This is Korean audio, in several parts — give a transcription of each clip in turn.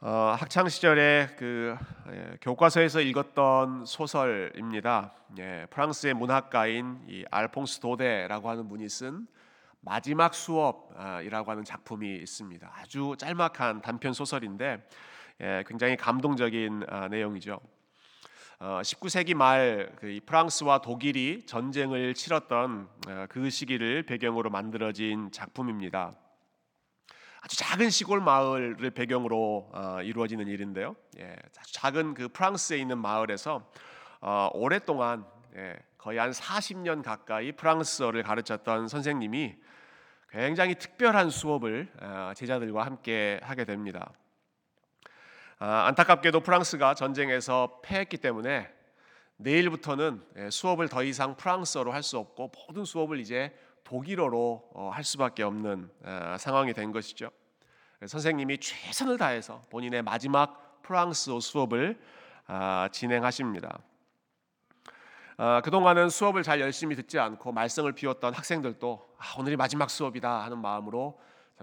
어, 학창 시절에 그 예, 교과서에서 읽었던 소설입니다. 예, 프랑스의 문학가인 이 알퐁스 도데라고 하는 분이 쓴 마지막 수업이라고 하는 작품이 있습니다. 아주 짤막한 단편 소설인데 예, 굉장히 감동적인 아, 내용이죠. 어, 19세기 말 그 프랑스와 독일이 전쟁을 치렀던 어, 그 시기를 배경으로 만들어진 작품입니다. 아주 작은 시골 마을을 배경으로 어, 이루어지는 일인데요. 예, 작은 그 프랑스에 있는 마을에서 어, 오랫동안 예, 거의 한 40년 가까이 프랑스어를 가르쳤던 선생님이 굉장히 특별한 수업을 어, 제자들과 함께 하게 됩니다. 아, 안타깝게도 프랑스가 전쟁에서 패했기 때문에 내일부터는 예, 수업을 더 이상 프랑스어로 할 수 없고 모든 수업을 이제 독일어로 어, 할 수밖에 없는 어, 상황이 된 것이죠. 선생님이 최선을 다해서 본인의 마지막 프랑스어 수업을 아, 진행하십니다. 아, 그동안은 수업을 잘 열심히 듣지 않고 말썽을 피웠던 학생들도 아, 오늘이 마지막 수업이다 하는 마음으로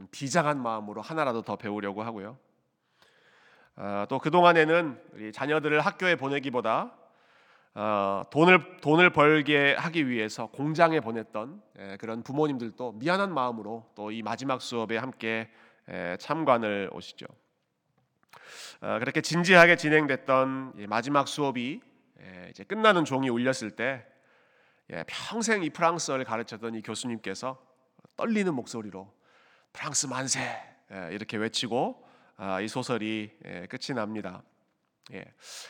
비장한 마음으로 하나라도 더 배우려고 하고요. 또 그동안에는 자녀들을 학교에 보내기보다 어, 돈을 돈을 벌게 하기 위해서 공장에 보냈던 예, 그런 부모님들도 미안한 마음으로 또 이 마지막 수업에 함께 예, 참관을 오시죠. 어, 그렇게 진지하게 진행됐던 마지막 수업이 예, 이제 끝나는 종이 울렸을 때 예, 평생 이 프랑스어를 가르쳤던 이 교수님께서 떨리는 목소리로 프랑스 만세 예, 이렇게 외치고 아, 이 소설이 예, 끝이 납니다. 예,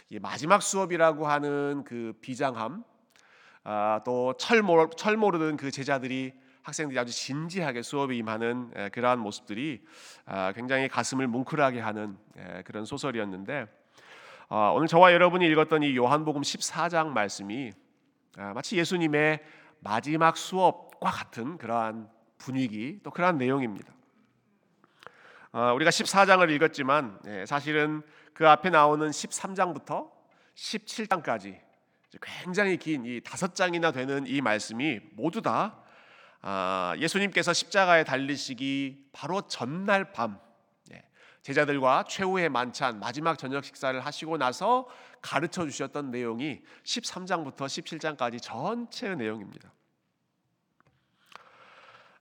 이 마지막 수업이라고 하는 그 비장함, 아, 또 철모 철모르는 그 제자들이 학생들이 아주 진지하게 수업에 임하는 예, 그러한 모습들이 아, 굉장히 가슴을 뭉클하게 하는 예, 그런 소설이었는데 아, 오늘 저와 여러분이 읽었던 이 요한복음 14장 말씀이 아, 마치 예수님의 마지막 수업과 같은 그러한 분위기 또 그러한 내용입니다. 아, 우리가 14장을 읽었지만 예, 사실은 그 앞에 나오는 13장부터 17장까지 굉장히 긴 이 다섯 장이나 되는 이 말씀이 모두 다 아, 예수님께서 십자가에 달리시기 바로 전날 밤 예, 제자들과 최후의 만찬 마지막 저녁 식사를 하시고 나서 가르쳐 주셨던 내용이 13장부터 17장까지 전체의 내용입니다.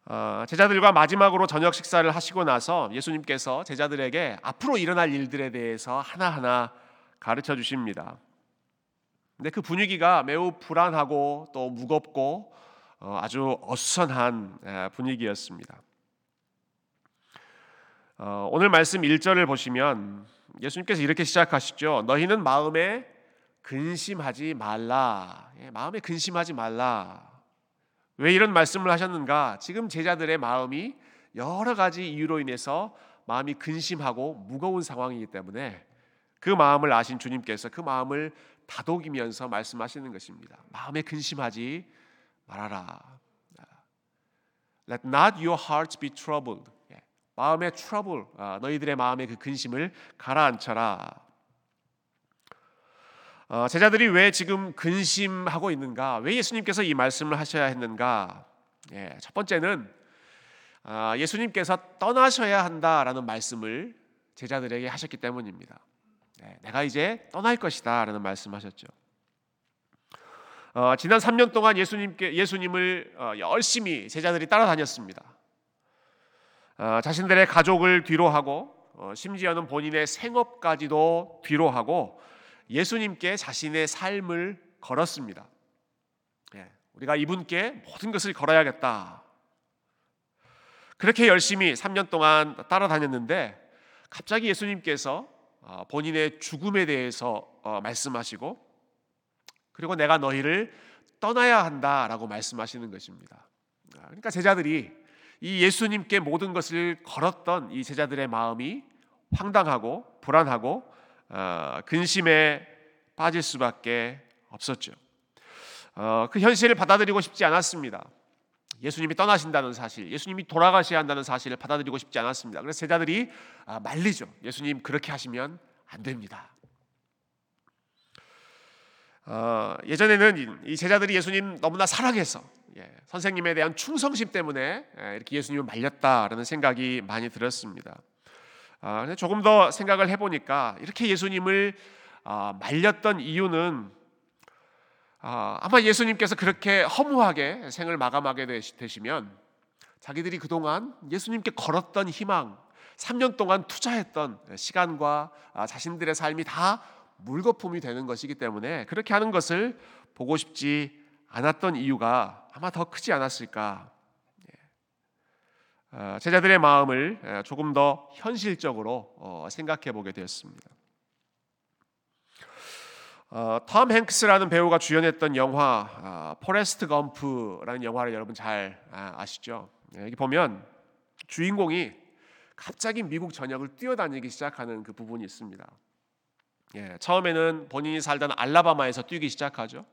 어, 제자들과 마지막으로 저녁 식사를 하시고 나서 예수님께서 제자들에게 앞으로 일어날 일들에 대해서 하나하나 가르쳐 주십니다. 근데 그 분위기가 매우 불안하고 또 무겁고 어, 아주 어수선한 분위기였습니다. 어, 오늘 말씀 1절을 보시면 예수님께서 이렇게 시작하시죠. 너희는 마음에 근심하지 말라. 예, 마음에 근심하지 말라. 왜 이런 말씀을 하셨는가? 지금 제자들의 마음이 여러 가지 이유로 인해서 마음이 근심하고 무거운 상황이기 때문에 그 마음을 아신 주님께서 그 마음을 다독이면서 말씀하시는 것입니다. 마음에 근심하지 말아라. Let not your hearts be troubled. 예, 마음의 trouble, 아, 너희들의 마음의 그 근심을 가라앉혀라. 어, 제자들이 왜 지금 근심하고 있는가? 왜 예수님께서 이 말씀을 하셔야 했는가? 예, 첫 번째는 아, 예수님께서 떠나셔야 한다라는 말씀을 제자들에게 하셨기 때문입니다. 네, 내가 이제 떠날 것이다라는 말씀하셨죠. 어, 지난 3년 동안 예수님께 예수님을 어, 열심히 제자들이 따라다녔습니다. 어, 자신들의 가족을 뒤로하고 어, 심지어는 본인의 생업까지도 뒤로하고 예수님께 자신의 삶을 걸었습니다. 예, 우리가 이분께 모든 것을 걸어야겠다. 그렇게 열심히 3년 동안 따라다녔는데 갑자기 예수님께서 어, 본인의 죽음에 대해서 어, 말씀하시고 그리고 내가 너희를 떠나야 한다라고 말씀하시는 것입니다. 아, 그러니까 제자들이 이 예수님께 모든 것을 걸었던 이 제자들의 마음이 황당하고 불안하고 어, 근심에 빠질 수밖에 없었죠. 어, 그 현실을 받아들이고 싶지 않았습니다. 예수님이 떠나신다는 사실, 예수님이 돌아가셔야 한다는 사실을 받아들이고 싶지 않았습니다. 그래서 제자들이 아, 말리죠. 예수님 그렇게 하시면 안 됩니다. 어, 예전에는 이 제자들이 예수님 너무나 사랑해서 예, 선생님에 대한 충성심 때문에 예, 이렇게 예수님을 말렸다라는 생각이 많이 들었습니다. 아, 조금 더 생각을 해보니까 이렇게 예수님을 아, 말렸던 이유는 아, 아마 예수님께서 그렇게 허무하게 생을 마감하게 되시면 자기들이 그동안 예수님께 걸었던 희망, 3년 동안 투자했던 시간과 아, 자신들의 삶이 다 물거품이 되는 것이기 때문에 그렇게 하는 것을 보고 싶지 않았던 이유가 아마 더 크지 않았을까. 예. 어, 제자들의 마음을 조금 더 현실적으로 어, 생각해 보게 되었습니다. 어, 톰 행크스라는 배우가 주연했던 영화 포레스트 검프라는 영화를 여러분 잘 아, 아시죠? 예, 여기 보면 주인공이 갑자기 미국 전역을 뛰어다니기 시작하는 그 부분이 있습니다. 예, 처음에는 본인이 살던 알라바마에서 뛰기 시작하죠.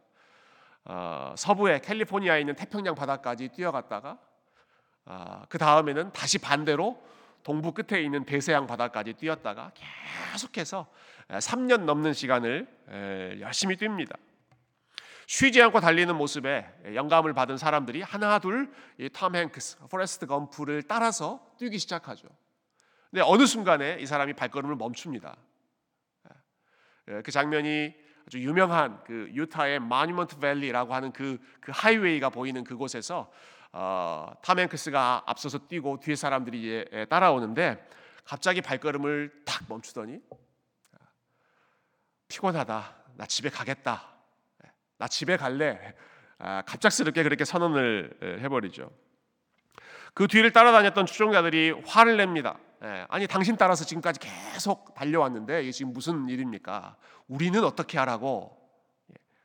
어, 서부의 캘리포니아에 있는 태평양 바다까지 뛰어갔다가 어, 그 다음에는 다시 반대로 동부 끝에 있는 대서양 바다까지 뛰었다가 계속해서 3년 넘는 시간을 에, 열심히 뜁니다. 쉬지 않고 달리는 모습에 영감을 받은 사람들이 하나 둘 톰 행크스, 포레스트 검프를 따라서 뛰기 시작하죠. 근데 어느 순간에 이 사람이 발걸음을 멈춥니다. 예, 그 장면이 아주 유명한 그 유타의 Monument Valley라고 하는 그, 그 하이웨이가 보이는 그곳에서 어, 탐 행크스가 앞서서 뛰고 뒤에 사람들이 예, 따라오는데 갑자기 발걸음을 탁 멈추더니 피곤하다. 나 집에 가겠다. 예, 나 집에 갈래. 아, 갑작스럽게 그렇게 선언을 해버리죠. 그 뒤를 따라다녔던 추종자들이 화를 냅니다. 예, 아니 당신 따라서 지금까지 계속 달려왔는데 이게 지금 무슨 일입니까? 우리는 어떻게 하라고 예,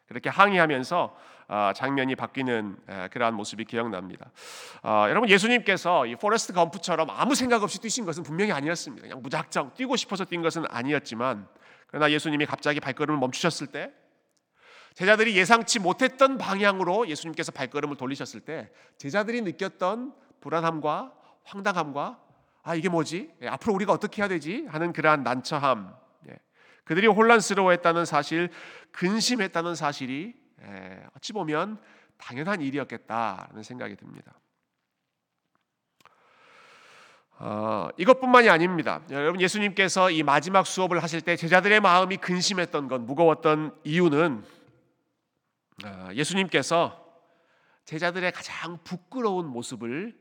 그렇게 항의하면서 어, 장면이 바뀌는 예, 그러한 모습이 기억납니다. 어, 여러분 예수님께서 이 포레스트 검프처럼 아무 생각 없이 뛰신 것은 분명히 아니었습니다. 그냥 무작정 뛰고 싶어서 뛴 것은 아니었지만 그러나 예수님이 갑자기 발걸음을 멈추셨을 때 제자들이 예상치 못했던 방향으로 예수님께서 발걸음을 돌리셨을 때 제자들이 느꼈던 불안함과 황당함과 아 이게 뭐지? 예, 앞으로 우리가 어떻게 해야 되지? 하는 그러한 난처함. 예. 그들이 혼란스러워했다는 사실, 근심했다는 사실이 예, 어찌 보면 당연한 일이었겠다는 생각이 듭니다. 어, 이것뿐만이 아닙니다. 여러분 예수님께서 이 마지막 수업을 하실 때 제자들의 마음이 근심했던 건 무거웠던 이유는 어, 예수님께서 제자들의 가장 부끄러운 모습을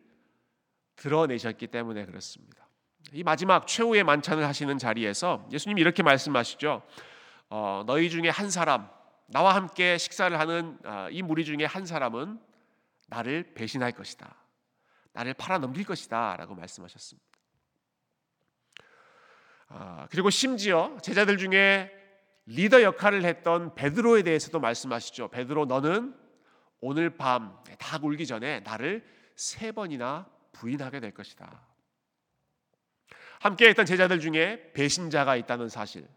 드러내셨기 때문에 그렇습니다. 이 마지막 최후의 만찬을 하시는 자리에서 예수님이 이렇게 말씀하시죠. 어, 너희 중에 한 사람, 나와 함께 식사를 하는 어, 이 무리 중에 한 사람은 나를 배신할 것이다. 나를 팔아 넘길 것이다라고 말씀하셨습니다. 아, 그리고 심지어 제자들 중에 리더 역할을 했던 베드로에 대해서도 말씀하시죠. 베드로 너는 오늘 밤다 울기 전에 나를 세 번이나 부인하게 될 것이다. 함께 했던 제자들 중에 배신자가 있다는 사실.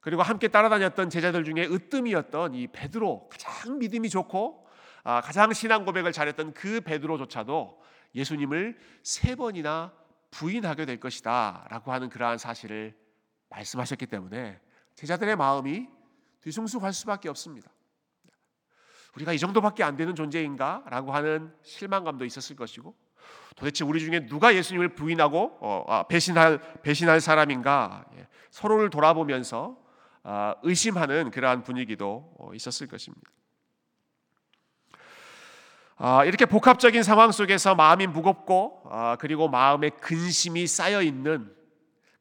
그리고 함께 따라다녔던 제자들 중에 으뜸이었던 이 베드로 가장 믿음이 좋고 아, 가장 신앙 고백을 잘했던 그 베드로조차도 예수님을 세 번이나 부인하게 될 것이다라고 하는 그러한 사실을 말씀하셨기 때문에 제자들의 마음이 뒤숭숭할 수밖에 없습니다. 우리가 이 정도밖에 안 되는 존재인가라고 하는 실망감도 있었을 것이고 도대체 우리 중에 누가 예수님을 부인하고 어, 아, 배신할 배신할 사람인가 예, 서로를 돌아보면서 아, 의심하는 그러한 분위기도 어, 있었을 것입니다. 아, 이렇게 복합적인 상황 속에서 마음이 무겁고 아, 그리고 마음에 근심이 쌓여 있는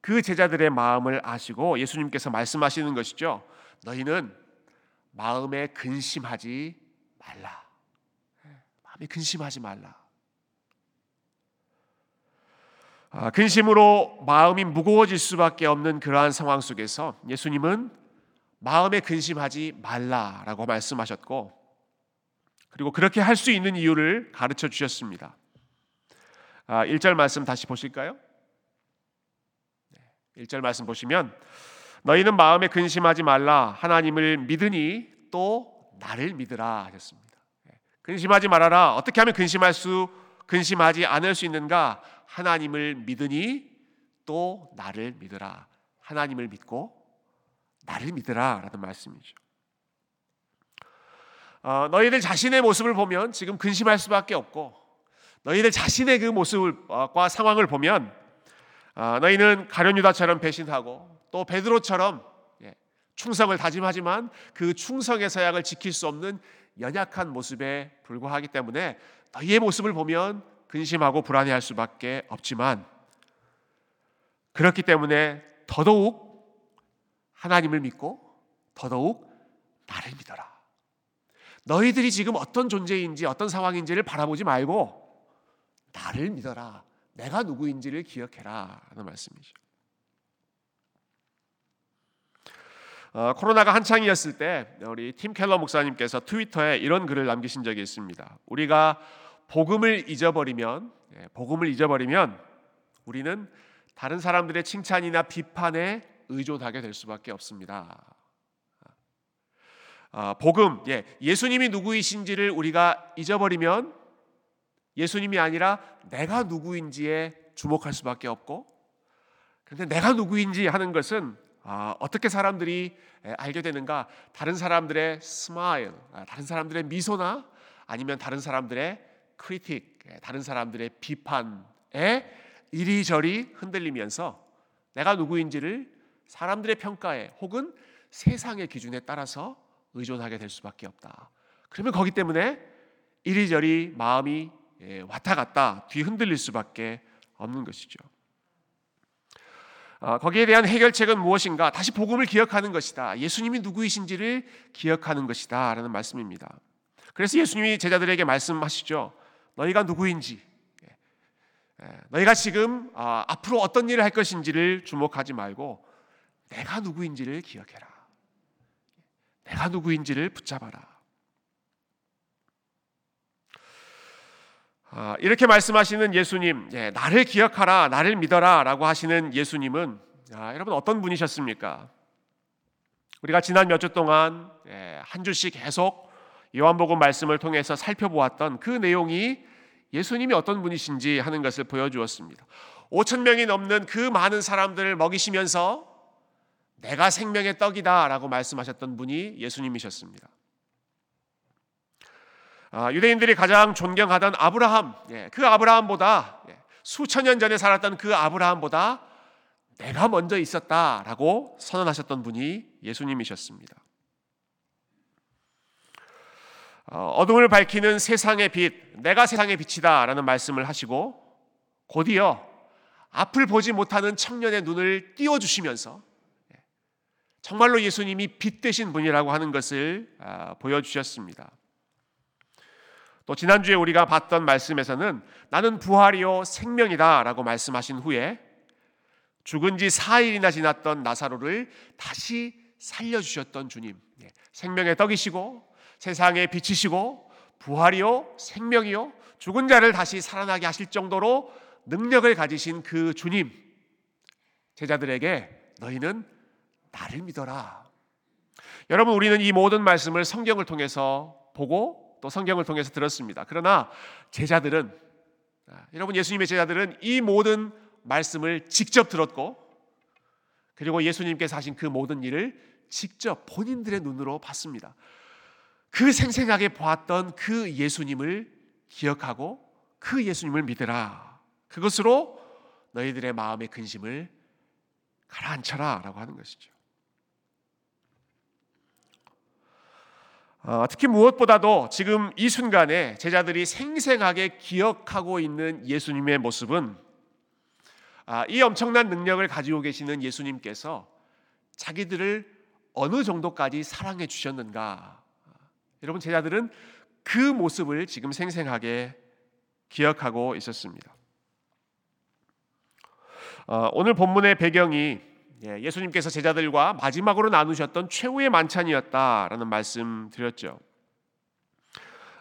그 제자들의 마음을 아시고 예수님께서 말씀하시는 것이죠. 너희는 마음에 근심하지 말라. 마음에 근심하지 말라. 아, 근심으로 마음이 무거워질 수밖에 없는 그러한 상황 속에서 예수님은 마음에 근심하지 말라라고 말씀하셨고 그리고 그렇게 할 수 있는 이유를 가르쳐 주셨습니다. 1절 말씀 다시 보실까요? 1절 말씀 보시면 너희는 마음에 근심하지 말라 하나님을 믿으니 또 나를 믿으라 하셨습니다. 근심하지 말아라. 어떻게 하면 근심할 수 근심하지 않을 수 있는가? 하나님을 믿으니 또 나를 믿으라. 하나님을 믿고 나를 믿으라라는 말씀이죠. 어, 너희들 자신의 모습을 보면 지금 근심할 수밖에 없고 너희들 자신의 그 모습과 상황을 보면 아, 너희는 가룟 유다처럼 배신하고 또 베드로처럼 예, 충성을 다짐하지만 그 충성의 서약을 지킬 수 없는 연약한 모습에 불과하기 때문에 너희의 모습을 보면 근심하고 불안해할 수밖에 없지만 그렇기 때문에 더더욱 하나님을 믿고 더더욱 나를 믿어라. 너희들이 지금 어떤 존재인지 어떤 상황인지를 바라보지 말고 나를 믿어라. 내가 누구인지를 기억해라 하는 말씀이죠. 어, 코로나가 한창이었을 때 우리 팀 켈러 목사님께서 트위터에 이런 글을 남기신 적이 있습니다. 우리가 복음을 잊어버리면 예, 복음을 잊어버리면 우리는 다른 사람들의 칭찬이나 비판에 의존하게 될 수밖에 없습니다. 아, 복음, 예, 예수님이 누구이신지를 우리가 잊어버리면 예수님이 아니라 내가 누구인지에 주목할 수밖에 없고, 그런데 내가 누구인지 하는 것은 아, 어떻게 사람들이 알게 되는가? 다른 사람들의 smile, 아, 다른 사람들의 미소나 아니면 다른 사람들의 critic, 예, 다른 사람들의 비판에 이리저리 흔들리면서 내가 누구인지를 사람들의 평가에 혹은 세상의 기준에 따라서 의존하게 될 수밖에 없다. 그러면 거기 때문에 이리저리 마음이 예, 왔다 갔다 뒤 흔들릴 수밖에 없는 것이죠. 어, 거기에 대한 해결책은 무엇인가? 다시 복음을 기억하는 것이다. 예수님이 누구이신지를 기억하는 것이다 라는 말씀입니다. 그래서 예수님이 제자들에게 말씀하시죠. 너희가 누구인지, 예, 예, 너희가 지금 아, 앞으로 어떤 일을 할 것인지를 주목하지 말고 내가 누구인지를 기억해라. 내가 누구인지를 붙잡아라. 아, 이렇게 말씀하시는 예수님, 예, 나를 기억하라, 나를 믿어라라고 하시는 예수님은 아, 여러분 어떤 분이셨습니까? 우리가 지난 몇 주 동안 예, 한 주씩 계속 요한복음 말씀을 통해서 살펴보았던 그 내용이 예수님이 어떤 분이신지 하는 것을 보여주었습니다. 5천 명이 넘는 그 많은 사람들을 먹이시면서 내가 생명의 떡이다라고 말씀하셨던 분이 예수님이셨습니다. 아, 유대인들이 가장 존경하던 아브라함, 예, 그 아브라함보다 예, 수천 년 전에 살았던 그 아브라함보다 내가 먼저 있었다라고 선언하셨던 분이 예수님이셨습니다. 어, 어둠을 밝히는 세상의 빛, 내가 세상의 빛이다라는 말씀을 하시고 곧이어 앞을 보지 못하는 청년의 눈을 띄워주시면서 예, 정말로 예수님이 빛 되신 분이라고 하는 것을 아, 보여주셨습니다. 또 지난주에 우리가 봤던 말씀에서는 나는 부활이요 생명이다라고 말씀하신 후에 죽은 지 4일이나 지났던 나사로를 다시 살려주셨던 주님. 예, 생명의 떡이시고 세상의 빛이시고 부활이요 생명이요 죽은 자를 다시 살아나게 하실 정도로 능력을 가지신 그 주님. 제자들에게 너희는 나를 믿어라. 여러분 우리는 이 모든 말씀을 성경을 통해서 보고 또 성경을 통해서 들었습니다. 그러나 제자들은 아, 여러분 예수님의 제자들은 이 모든 말씀을 직접 들었고 그리고 예수님께서 하신 그 모든 일을 직접 본인들의 눈으로 봤습니다. 그 생생하게 보았던 그 예수님을 기억하고 그 예수님을 믿으라. 그것으로 너희들의 마음의 근심을 가라앉혀라 라고 하는 것이죠. 특히 무엇보다도 지금 이 순간에 제자들이 생생하게 기억하고 있는 예수님의 모습은 아, 이 엄청난 능력을 가지고 계시는 예수님께서 자기들을 어느 정도까지 사랑해 주셨는가. 여러분 제자들은 그 모습을 지금 생생하게 기억하고 있었습니다. 어, 오늘 본문의 배경이 예, 예수님께서 제자들과 마지막으로 나누셨던 최후의 만찬이었다라는 말씀 드렸죠.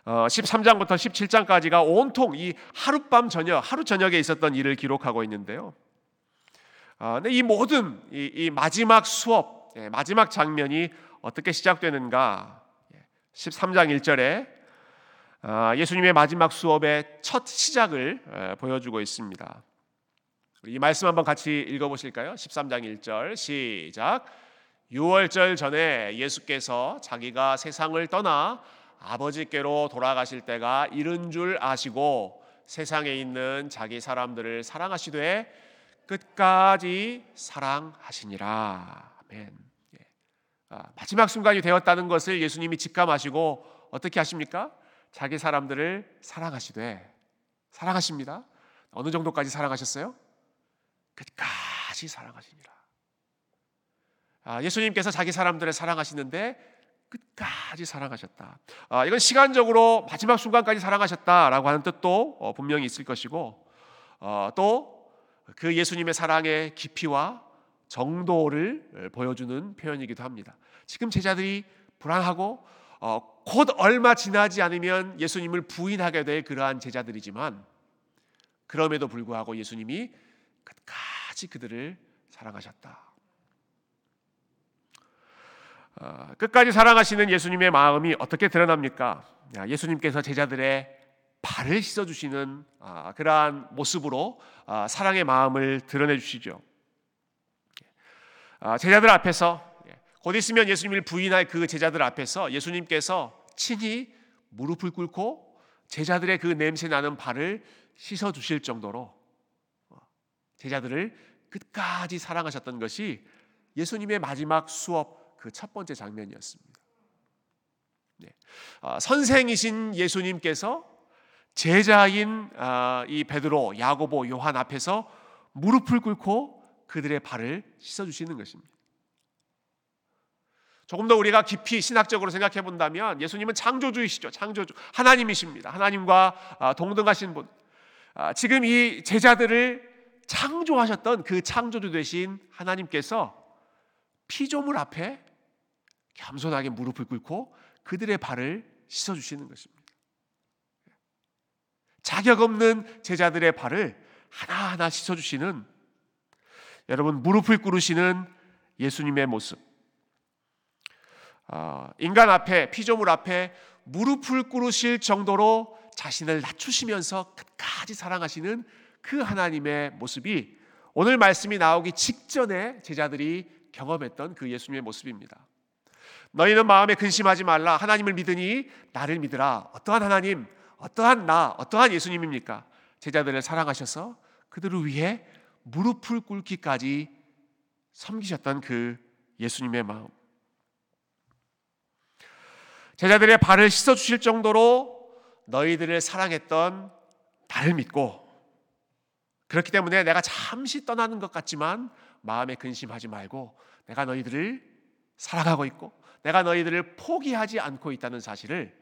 13장부터 어, 17장까지가 온통 이 하룻밤 저녁, 하루 저녁에 있었던 일을 기록하고 있는데요. 어, 이 모든 이, 마지막 수업, 예, 마지막 장면이 어떻게 시작되는가? 13장 예, 1절에 어, 예수님의 마지막 수업의 첫 시작을 보여주고 있습니다. 이 말씀 한번 같이 읽어 보실까요? 13장 1절 시작. 6월절 전에 예수께서 자기가 세상을 떠나 아버지께로 돌아가실 때가 이른 줄 아시고 세상에 있는 자기 사람들을 사랑하시되 끝까지 사랑하시니라. 아멘. 예. 아, 마지막 순간이 되었다는 것을 예수님이 직감하시고 어떻게 하십니까? 자기 사람들을 사랑하시되 사랑하십니다. 어느 정도까지 사랑하셨어요? 끝까지 사랑하시니라. 아, 예수님께서 자기 사람들을 사랑하시는데 끝까지 사랑하셨다. 아, 이건 시간적으로 마지막 순간까지 사랑하셨다라고 하는 뜻도 어, 분명히 있을 것이고 어, 또그 예수님의 사랑의 깊이와 정도를 보여주는 표현이기도 합니다. 지금 제자들이 불안하고 어, 곧 얼마 지나지 않으면 예수님을 부인하게 될 그러한 제자들이지만 그럼에도 불구하고 예수님이 끝까지 그들을 사랑하셨다. 어, 끝까지 사랑하시는 예수님의 마음이 어떻게 드러납니까? 예수님께서 제자들의 발을 씻어주시는 아, 그러한 모습으로 아, 사랑의 마음을 드러내 주시죠. 아, 제자들 앞에서 예, 곧 있으면 예수님을 부인할 그 제자들 앞에서 예수님께서 친히 무릎을 꿇고 제자들의 그 냄새 나는 발을 씻어 주실 정도로 어, 제자들을 끝까지 사랑하셨던 것이 예수님의 마지막 수업 그 첫 번째 장면이었습니다. 네. 선생이신 예수님께서 제자인 아, 이 베드로, 야고보, 요한 앞에서 무릎을 꿇고 그들의 발을 씻어 주시는 것입니다. 조금 더 우리가 깊이 신학적으로 생각해 본다면 예수님은 창조주이시죠. 창조주 하나님이십니다. 하나님과 아, 동등하신 분. 아, 지금 이 제자들을 창조하셨던 그 창조주 되신 하나님께서 피조물 앞에 겸손하게 무릎을 꿇고 그들의 발을 씻어 주시는 것입니다. 자격 없는 제자들의 발을 하나하나 씻어주시는 여러분 무릎을 꿇으시는 예수님의 모습. 아, 인간 앞에 피조물 앞에 무릎을 꿇으실 정도로 자신을 낮추시면서 끝까지 사랑하시는 그 하나님의 모습이 오늘 말씀이 나오기 직전에 제자들이 경험했던 그 예수님의 모습입니다. 너희는 마음에 근심하지 말라. 하나님을 믿으니 나를 믿으라. 어떠한 하나님, 어떠한 나, 어떠한 예수님입니까? 제자들을 사랑하셔서 그들을 위해 무릎을 꿇기까지 섬기셨던 그 예수님의 마음. 제자들의 발을 씻어 주실 정도로 너희들을 사랑했던 나를 믿고 그렇기 때문에 내가 잠시 떠나는 것 같지만 마음에 근심하지 말고 내가 너희들을 사랑하고 있고 내가 너희들을 포기하지 않고 있다는 사실을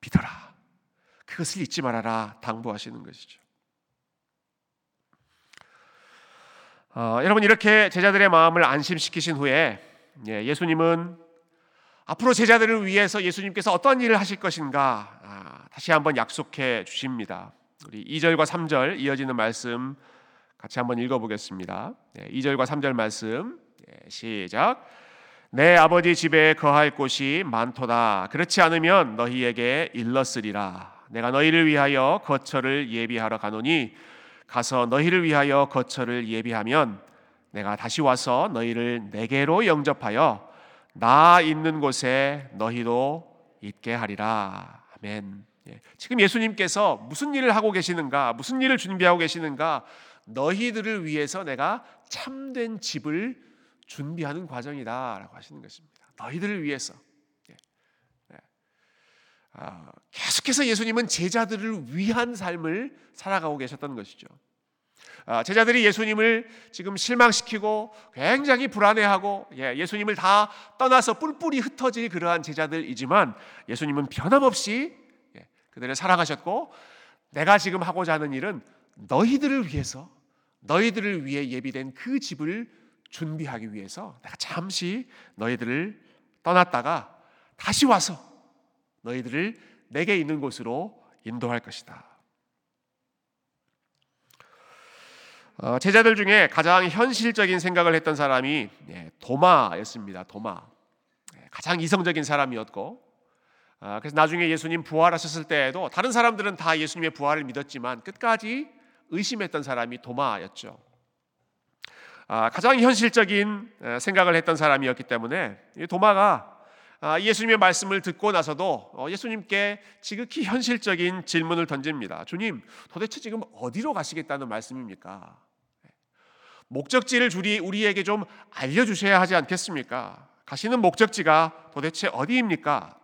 믿어라. 그것을 잊지 말아라 당부하시는 것이죠. 어, 여러분 이렇게 제자들의 마음을 안심시키신 후에 예, 예수님은 앞으로 제자들을 위해서 예수님께서 어떤 일을 하실 것인가 아, 다시 한번 약속해 주십니다. 우리 2절과 3절 이어지는 말씀 같이 한번 읽어보겠습니다. 예, 2절과 3절 말씀 예, 시작. 내 아버지 집에 거할 곳이 많도다. 그렇지 않으면 너희에게 일렀으리라. 내가 너희를 위하여 거처를 예비하러 가노니 가서 너희를 위하여 거처를 예비하면 내가 다시 와서 너희를 내게로 영접하여 나 있는 곳에 너희도 있게 하리라. 아멘. 예. 지금 예수님께서 무슨 일을 하고 계시는가? 무슨 일을 준비하고 계시는가? 너희들을 위해서 내가 참된 집을 준비하는 과정이다라고 하시는 것입니다. 너희들을 위해서. 아, 계속해서 예수님은 제자들을 위한 삶을 살아가고 계셨던 것이죠. 아, 제자들이 예수님을 지금 실망시키고 굉장히 불안해하고 예, 예수님을 다 떠나서 뿔뿔이 흩어질 그러한 제자들이지만 예수님은 변함없이 예, 그들을 사랑하셨고 내가 지금 하고자 하는 일은 너희들을 위해서 너희들을 위해 예비된 그 집을 준비하기 위해서 내가 잠시 너희들을 떠났다가 다시 와서 너희들을 내게 있는 곳으로 인도할 것이다. 어, 제자들 중에 가장 현실적인 생각을 했던 사람이 예, 도마였습니다. 도마. 예, 가장 이성적인 사람이었고, 아, 그래서 나중에 예수님 부활하셨을 때에도 다른 사람들은 다 예수님의 부활을 믿었지만 끝까지 의심했던 사람이 도마였죠. 아, 가장 현실적인 생각을 했던 사람이었기 때문에 도마가 아, 예수님의 말씀을 듣고 나서도 어, 예수님께 지극히 현실적인 질문을 던집니다. 주님, 도대체 지금 어디로 가시겠다는 말씀입니까? 목적지를 우리, 우리에게 좀 알려주셔야 하지 않겠습니까? 가시는 목적지가 도대체 어디입니까?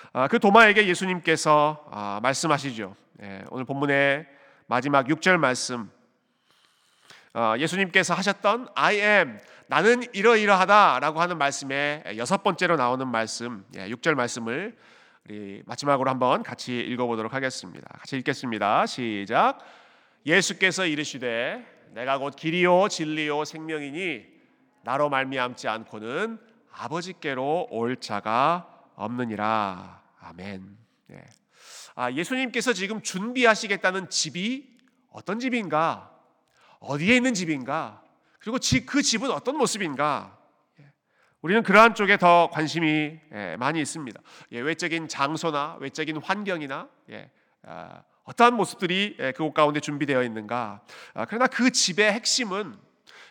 아, 그 도마에게 예수님께서 아, 말씀하시죠. 예, 오늘 본문의 마지막 6절 말씀. 아, 예수님께서 하셨던 I am 나는 이러이러하다라고 하는 말씀에 여섯 번째로 나오는 말씀, 예, 6절 말씀을 우리 마지막으로 한번 같이 읽어보도록 하겠습니다. 같이 읽겠습니다. 시작. 예수께서 이르시되 내가 곧 길이요 진리요 생명이니 나로 말미암지 않고는 아버지께로 올 자가 없느니라. 아멘. 네. 아, 예수님께서 지금 준비하시겠다는 집이 어떤 집인가? 어디에 있는 집인가? 그리고 그 집은 어떤 모습인가? 예. 우리는 그러한 쪽에 더 관심이 예, 많이 있습니다. 예, 외적인 장소나 외적인 환경이나 아, 어떠한 모습들이 그곳 가운데 준비되어 있는가? 아, 그러나 그 집의 핵심은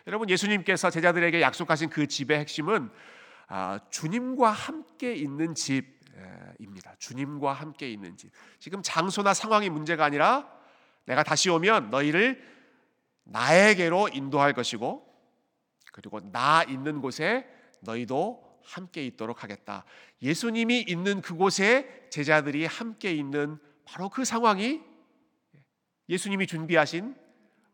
여러분 예수님께서 제자들에게 약속하신 그 집의 핵심은 아, 주님과 함께 있는 집 입니다. 주님과 함께 있는 집. 지금 장소나 상황이 문제가 아니라 내가 다시 오면 너희를 나에게로 인도할 것이고 그리고 나 있는 곳에 너희도 함께 있도록 하겠다. 예수님이 있는 그곳에 제자들이 함께 있는 바로 그 상황이 예수님이 준비하신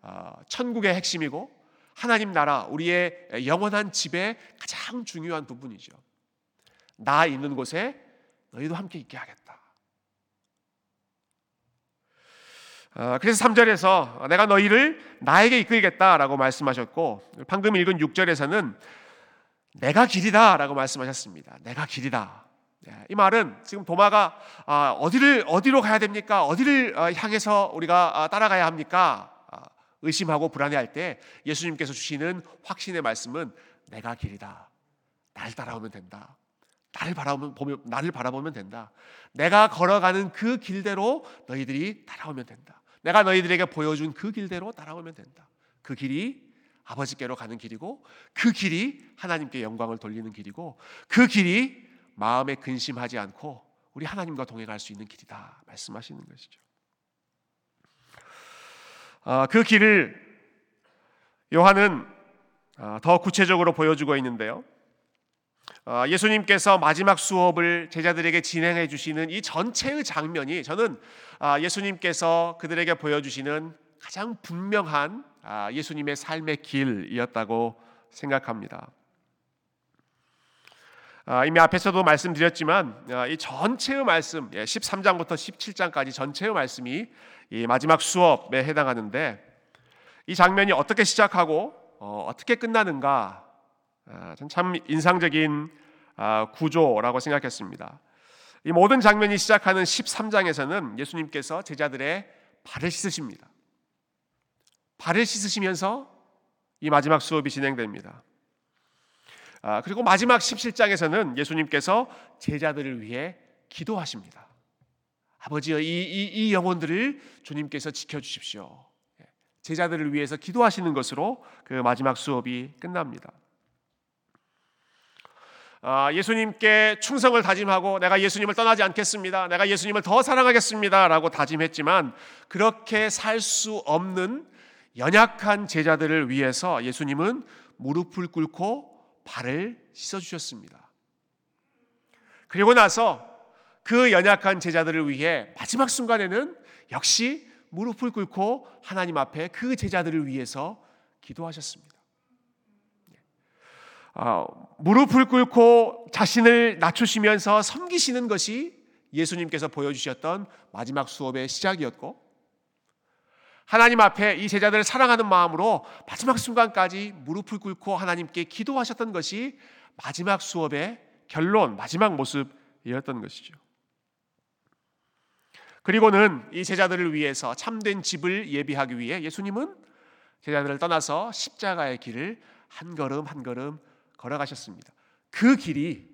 어, 천국의 핵심이고 하나님 나라 우리의 영원한 집의 가장 중요한 부분이죠. 나 있는 곳에 너희도 함께 있게 하겠다. 어, 그래서 3절에서 내가 너희를 나에게 이끌겠다라고 말씀하셨고 방금 읽은 6절에서는 내가 길이다라고 말씀하셨습니다. 내가 길이다. 예, 이 말은 지금 도마가 아, 어디를 어디로 가야 됩니까? 어디를 어, 향해서 우리가 아, 따라가야 합니까? 아, 의심하고 불안해할 때 예수님께서 주시는 확신의 말씀은 내가 길이다. 날 따라오면 된다. 나를 바라보면 보면 나를 바라보면 된다. 내가 걸어가는 그 길대로 너희들이 따라오면 된다. 내가 너희들에게 보여준 그 길대로 따라오면 된다. 그 길이 아버지께로 가는 길이고 그 길이 하나님께 영광을 돌리는 길이고 그 길이 마음에 근심하지 않고 우리 하나님과 동행할 수 있는 길이다 말씀하시는 것이죠. 아, 그 길을 요한은 아, 더 구체적으로 보여주고 있는데요. 아, 예수님께서 마지막 수업을 제자들에게 진행해 주시는 이 전체의 장면이 저는 예수님께서 그들에게 보여주시는 가장 분명한 예수님의 삶의 길이었다고 생각합니다. 아, 이미 앞에서도 말씀드렸지만 아, 이 전체의 말씀 13장부터 예, 17장까지 전체의 말씀이 이 마지막 수업에 해당하는데 이 장면이 어떻게 시작하고 어, 떻게 끝나는가 아, 참 인상적인 구조라고 생각했습니다. 이 모든 장면이 시작하는 13장에서는 예수님께서 제자들의 발을 씻으십니다. 발을 씻으시면서 이 마지막 수업이 진행됩니다. 아, 그리고 마지막 17장에서는 예수님께서 제자들을 위해 기도하십니다. 아버지여 이, 이, 이 영혼들을 주님께서 지켜주십시오. 예, 제자들을 위해서 기도하시는 것으로 그 마지막 수업이 끝납니다. 아, 예수님께 충성을 다짐하고 내가 예수님을 떠나지 않겠습니다. 내가 예수님을 더 사랑하겠습니다 라고 다짐했지만 그렇게 살 수 없는 연약한 제자들을 위해서 예수님은 무릎을 꿇고 발을 씻어 주셨습니다. 그리고 나서 그 연약한 제자들을 위해 마지막 순간에는 역시 무릎을 꿇고 하나님 앞에 그 제자들을 위해서 기도하셨습니다. 어, 무릎을 꿇고 자신을 낮추시면서 섬기시는 것이 예수님께서 보여주셨던 마지막 수업의 시작이었고 하나님 앞에 이 제자들을 사랑하는 마음으로 마지막 순간까지 무릎을 꿇고 하나님께 기도하셨던 것이 마지막 수업의 결론, 마지막 모습이었던 것이죠. 그리고는 이 제자들을 위해서 참된 집을 예비하기 위해 예수님은 제자들을 떠나서 십자가의 길을 한 걸음 한 걸음 걸어가셨습니다. 그 길이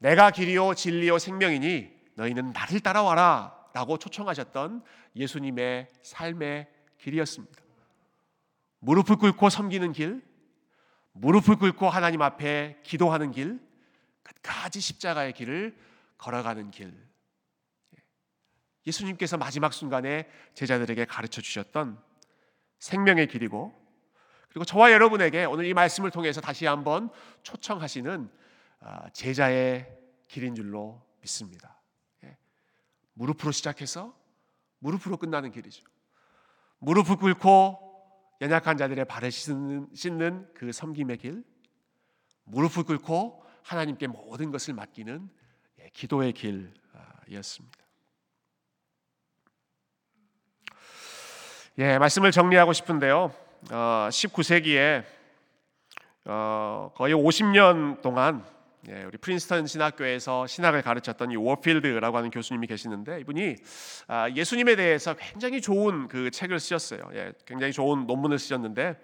내가 길이요 진리요 생명이니 너희는 나를 따라와라 라고 초청하셨던 예수님의 삶의 길이었습니다. 무릎을 꿇고 섬기는 길, 무릎을 꿇고 하나님 앞에 기도하는 길, 끝까지 십자가의 길을 걸어가는 길. 예수님께서 마지막 순간에 제자들에게 가르쳐 주셨던 생명의 길이고 그리고 저와 여러분에게 오늘 이 말씀을 통해서 다시 한번 초청하시는 아, 제자의 길인 줄로 믿습니다. 예. 무릎으로 시작해서 무릎으로 끝나는 길이죠. 무릎을 꿇고 연약한 자들의 발을 씻는, 씻는 그 섬김의 길, 무릎을 꿇고 하나님께 모든 것을 맡기는 예, 기도의 길이었습니다. 예, 말씀을 정리하고 싶은데요. 어, 19세기에 어, 거의 50년 동안 예, 우리 프린스턴 신학교에서 신학을 가르쳤던 이 워필드라고 하는 교수님이 계시는데 이분이 아, 예수님에 대해서 굉장히 좋은 그 책을 쓰셨어요. 예, 굉장히 좋은 논문을 쓰셨는데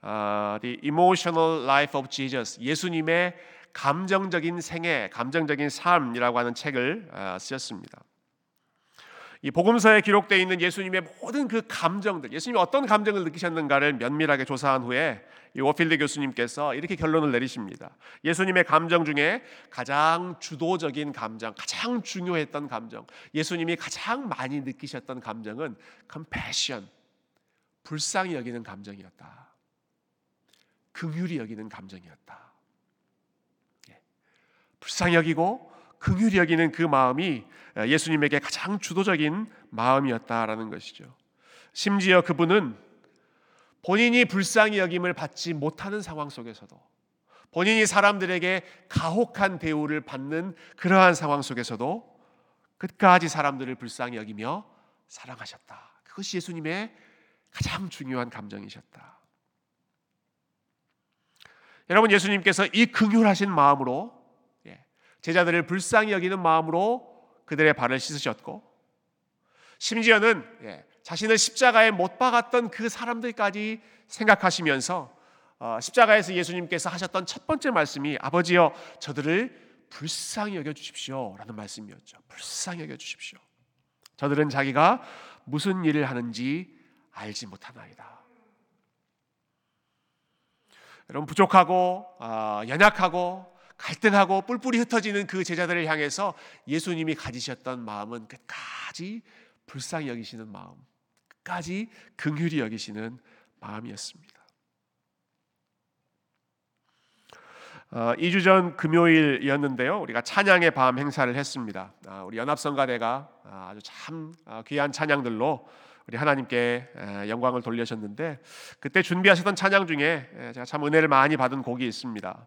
아, The Emotional Life of Jesus 예수님의 감정적인 생애, 감정적인 삶이라고 하는 책을 아, 쓰셨습니다. 이 복음서에 기록되어 있는 예수님의 모든 그 감정들, 예수님이 어떤 감정을 느끼셨는가를 면밀하게 조사한 후에 이 워필드 교수님께서 이렇게 결론을 내리십니다. 예수님의 감정 중에 가장 주도적인 감정, 가장 중요했던 감정, 예수님이 가장 많이 느끼셨던 감정은 compassion, 불쌍히 여기는 감정이었다. 긍휼히 여기는 감정이었다. 예. 불쌍히 여기고 긍휼히 여기는 그 마음이 예수님에게 가장 주도적인 마음이었다라는 것이죠. 심지어 그분은 본인이 불쌍히 여김을 받지 못하는 상황 속에서도 본인이 사람들에게 가혹한 대우를 받는 그러한 상황 속에서도 끝까지 사람들을 불쌍히 여기며 사랑하셨다. 그것이 예수님의 가장 중요한 감정이셨다. 여러분 예수님께서 이 긍휼하신 마음으로 예, 제자들을 불쌍히 여기는 마음으로 그들의 발을 씻으셨고 심지어는 예, 자신을 십자가에 못 박았던 그 사람들까지 생각하시면서 어, 십자가에서 예수님께서 하셨던 첫 번째 말씀이 아버지여 저들을 불쌍히 여겨 주십시오라는 말씀이었죠. 불쌍히 여겨 주십시오. 저들은 자기가 무슨 일을 하는지 알지 못하나이다. 여러분 부족하고 어, 연약하고 갈등하고 뿔뿔이 흩어지는 그 제자들을 향해서 예수님이 가지셨던 마음은 끝까지 불쌍히 여기시는 마음, 끝까지 긍휼히 여기시는 마음이었습니다. 어, 2주 전 금요일이었는데요. 우리가 찬양의 밤 행사를 했습니다. 아, 우리 연합성가대가 아, 아주 참 아, 귀한 찬양들로 우리 하나님께 영광을 돌리셨는데 그때 준비하셨던 찬양 중에 제가 참 은혜를 많이 받은 곡이 있습니다.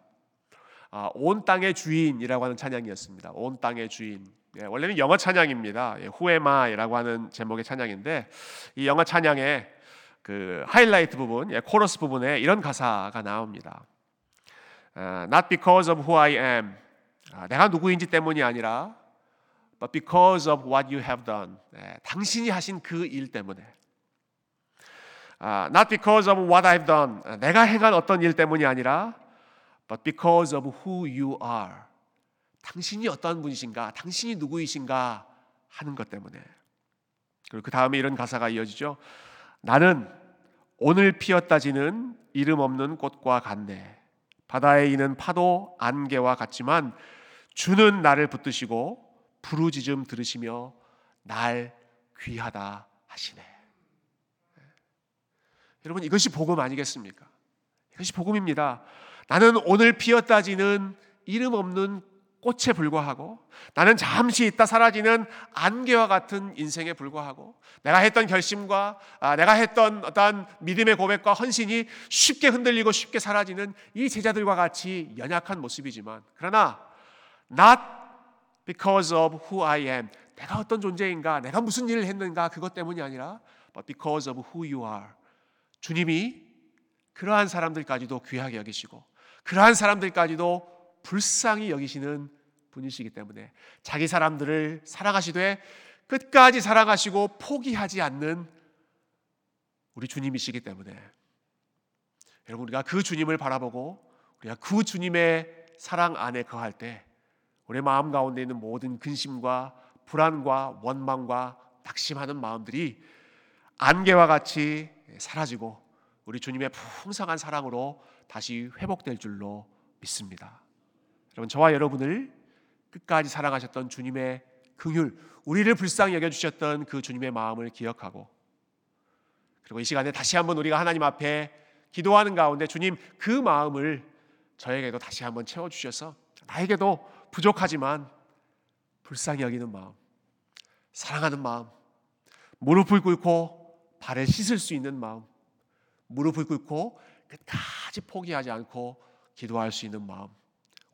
아, 온 땅의 주인이라고 하는 찬양이었습니다. 온 땅의 주인. 예, 원래는 영어 찬양입니다. 예, 후에마이라고 하는 제목의 찬양인데 이 영어 찬양의 그 하이라이트 부분, 예, 코러스 부분에 이런 가사가 나옵니다. 아, Not because of who I am. 아, 내가 누구인지 때문이 아니라 but because of what you have done. 예, 당신이 하신 그 일 때문에. 아, not because of what I've done. 내가 행한 어떤 일 때문이 아니라 but because of who you are. 당신이 어떠한 분이신가, 당신이 누구이신가 하는 것 때문에. 그리고 그 다음에 이런 가사가 이어지죠. 나는 오늘 피었다 지는 이름 없는 꽃과 같네. 바다에 있는 파도 안개와 같지만 주는 나를 붙드시고 부르짖음 들으시며 날 귀하다 하시네. 여러분 이것이 복음 아니겠습니까? 이것이 복음입니다. 나는 오늘 피었다지는 이름 없는 꽃에 불과하고 나는 잠시 있다 사라지는 안개와 같은 인생에 불과하고 내가 했던 결심과 아, 내가 했던 어떤 믿음의 고백과 헌신이 쉽게 흔들리고 쉽게 사라지는 이 제자들과 같이 연약한 모습이지만 그러나 not because of who I am. 내가 어떤 존재인가 내가 무슨 일을 했는가 그것 때문이 아니라 but because of who you are. 주님이 그러한 사람들까지도 귀하게 여기시고 그러한 사람들까지도 불쌍히 여기시는 분이시기 때문에 자기 사람들을 사랑하시되 끝까지 사랑하시고 포기하지 않는 우리 주님이시기 때문에. 여러분 우리가 그 주님을 바라보고 우리가 그 주님의 사랑 안에 거할 때 우리 마음 가운데 있는 모든 근심과 불안과 원망과 낙심하는 마음들이 안개와 같이 사라지고 우리 주님의 풍성한 사랑으로 다시 회복될 줄로 믿습니다. 여러분 저와 여러분을 끝까지 사랑하셨던 주님의 긍휼, 우리를 불쌍히 여겨 주셨던 그 주님의 마음을 기억하고 그리고 이 시간에 다시 한번 우리가 하나님 앞에 기도하는 가운데 주님 그 마음을 저에게도 다시 한번 채워 주셔서 나에게도 부족하지만 불쌍히 여기는 마음, 사랑하는 마음, 무릎을 꿇고 발을 씻을 수 있는 마음, 무릎을 꿇고 끝까지 포기하지 않고 기도할 수 있는 마음,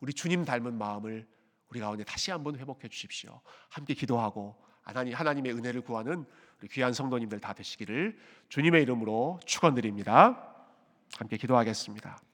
우리 주님 닮은 마음을 우리 가운데 다시 한번 회복해 주십시오. 함께 기도하고 하나님 하나님의 은혜를 구하는 우리 귀한 성도님들 다 되시기를 주님의 이름으로 축원드립니다. 함께 기도하겠습니다.